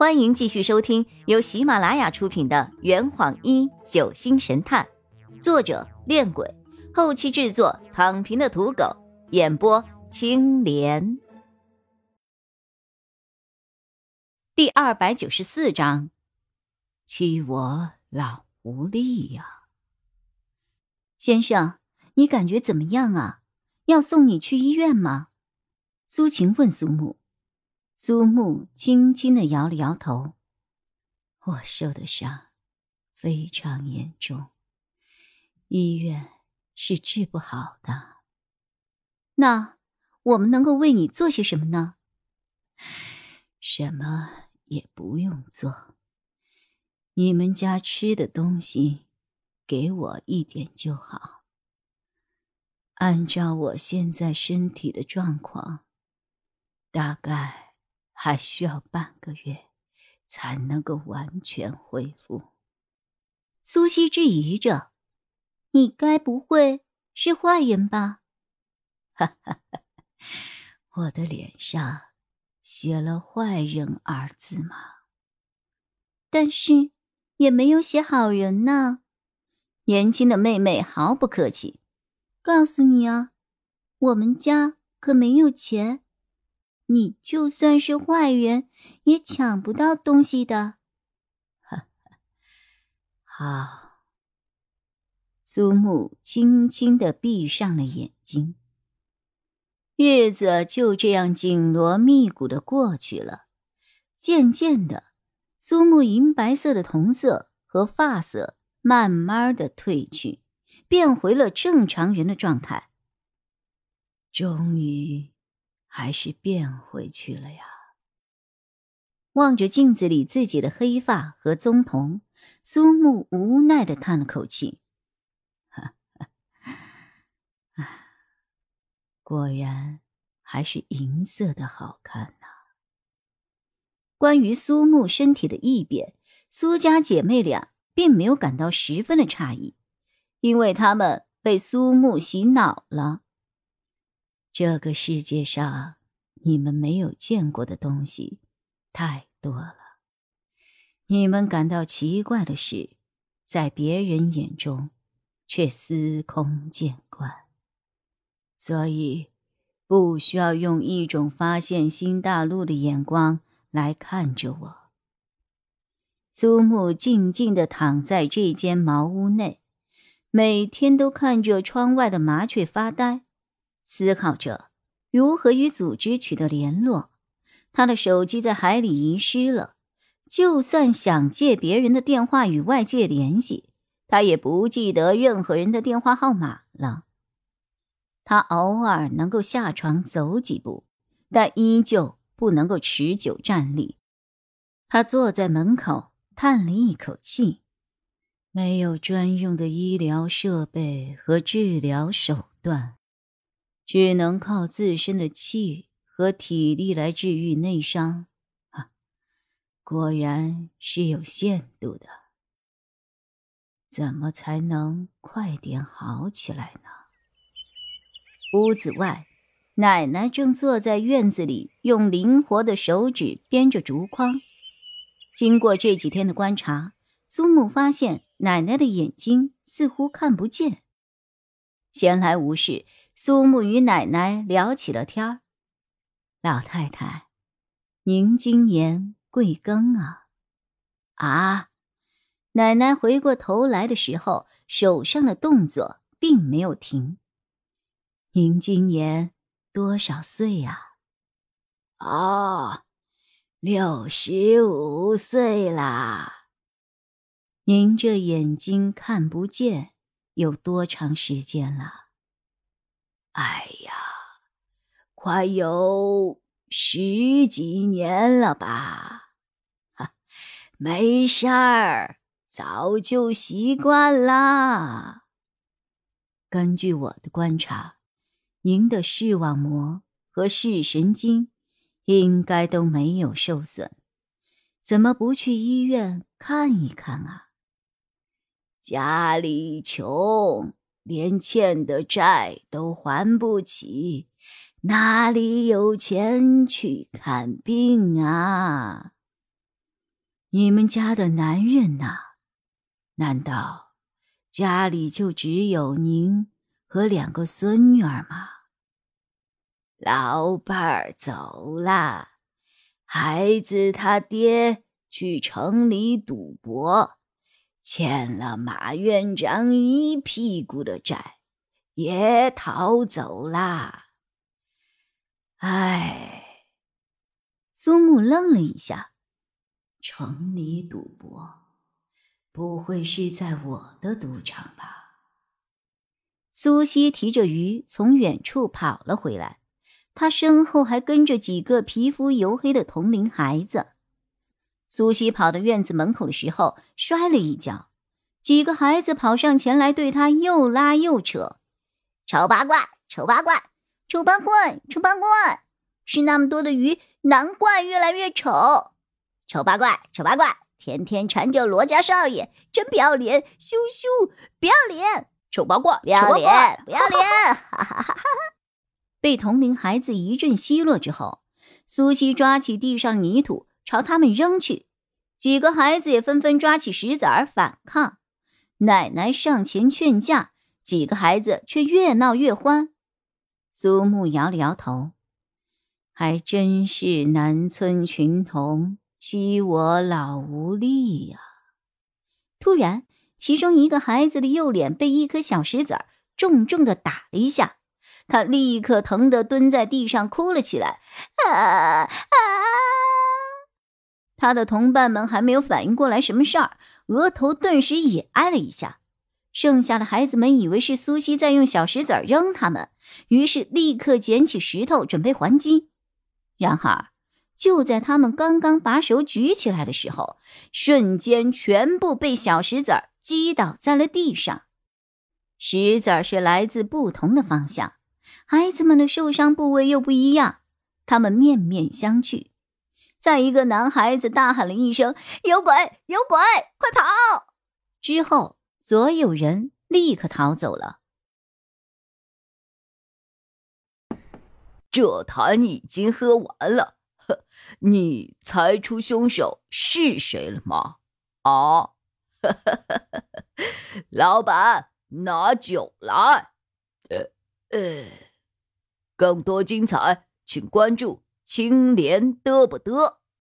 欢迎继续收听由喜马拉雅出品的《圆谎一九星神探》，作者：恋鬼，后期制作：躺平的土狗，演播：青莲。第二百九十四章，欺我老无力呀！先生，你感觉怎么样啊？要送你去医院吗？苏晴问苏木。苏木轻轻的摇了摇头：“我受的伤非常严重，医院是治不好的。那我们能够为你做些什么呢？什么也不用做。你们家吃的东西，给我一点就好。按照我现在身体的状况，大概……”还需要半个月才能够完全恢复。苏西质疑着：“你该不会是坏人吧？” 哈哈，我的脸上写了“坏人”二字吗？但是也没有写好人呢。年轻的妹妹毫不客气：“告诉你啊，我们家可没有钱。”你就算是坏人，也抢不到东西的。好，苏木轻轻的闭上了眼睛。日子就这样紧锣密鼓的过去了。渐渐的，苏木银白色的瞳色和发色慢慢的褪去，变回了正常人的状态。终于。还是变回去了呀！望着镜子里自己的黑发和棕瞳，苏木无奈的叹了口气：“果然还是银色的好看呐。”关于苏木身体的异变，苏家姐妹俩并没有感到十分的诧异，因为她们被苏木洗脑了。这个世界上，你们没有见过的东西太多了。你们感到奇怪的事，在别人眼中却司空见惯。所以，不需要用一种发现新大陆的眼光来看着我。苏木静静地躺在这间茅屋内，每天都看着窗外的麻雀发呆。思考着如何与组织取得联络，他的手机在海里遗失了。就算想借别人的电话与外界联系，他也不记得任何人的电话号码了。他偶尔能够下床走几步，但依旧不能够持久站立。他坐在门口，叹了一口气：没有专用的医疗设备和治疗手段。只能靠自身的气和体力来治愈内伤，啊，果然是有限度的。怎么才能快点好起来呢？屋子外，奶奶正坐在院子里，用灵活的手指编着竹筐。经过这几天的观察，苏木发现奶奶的眼睛似乎看不见。闲来无事。苏木与奶奶聊起了天儿。老太太，您今年贵庚啊？啊！奶奶回过头来的时候，手上的动作并没有停。您今年多少岁呀？哦，六十五岁啦。您这眼睛看不见有多长时间了？哎呀，快有十几年了吧？哈，没事儿，早就习惯啦。根据我的观察，您的视网膜和视神经应该都没有受损，怎么不去医院看一看啊？家里穷。连欠的债都还不起，哪里有钱去看病啊？你们家的男人呢？难道家里就只有您和两个孙女儿吗？老伴儿走了，孩子他爹去城里赌博，欠了马院长一屁股的债，也逃走啦。唉，苏木愣了一下。城里赌博，不会是在我的赌场吧？苏西提着鱼从远处跑了回来，他身后还跟着几个皮肤黝黑的同龄孩子。苏西跑到院子门口的时候，摔了一跤，几个孩子跑上前来，对他又拉又扯：“丑八怪，丑八怪，丑八怪，丑八怪！吃那么多的鱼，难怪越来越丑。”丑八怪，丑八怪，天天缠着罗家少爷，真不要脸！羞羞，不要脸！丑八怪，不要脸，不要脸！哈哈哈哈！被同龄孩子一阵奚落之后，苏西抓起地上泥土朝他们扔去，几个孩子也纷纷抓起石子儿反抗。奶奶上前劝架，几个孩子却越闹越欢。苏木摇了摇头，还真是南村群童。欺我老无力呀！突然，其中一个孩子的右脸被一颗小石子儿重重的打了一下，他立刻疼得蹲在地上哭了起来。啊啊！他的同伴们还没有反应过来什么事儿，额头顿时也挨了一下。剩下的孩子们以为是苏西在用小石子扔他们，于是立刻捡起石头准备还击。然而，就在他们刚刚把手举起来的时候，瞬间全部被小石子击倒在了地上。石子是来自不同的方向，孩子们的受伤部位又不一样。他们面面相觑，在一个男孩子大喊了一声“有鬼，有鬼，快跑”之后，所有人立刻逃走了。这坛已经喝完了。呵你猜出凶手是谁了吗？啊，老板，拿酒来。呃呃，更多精彩，请关注青莲得不得。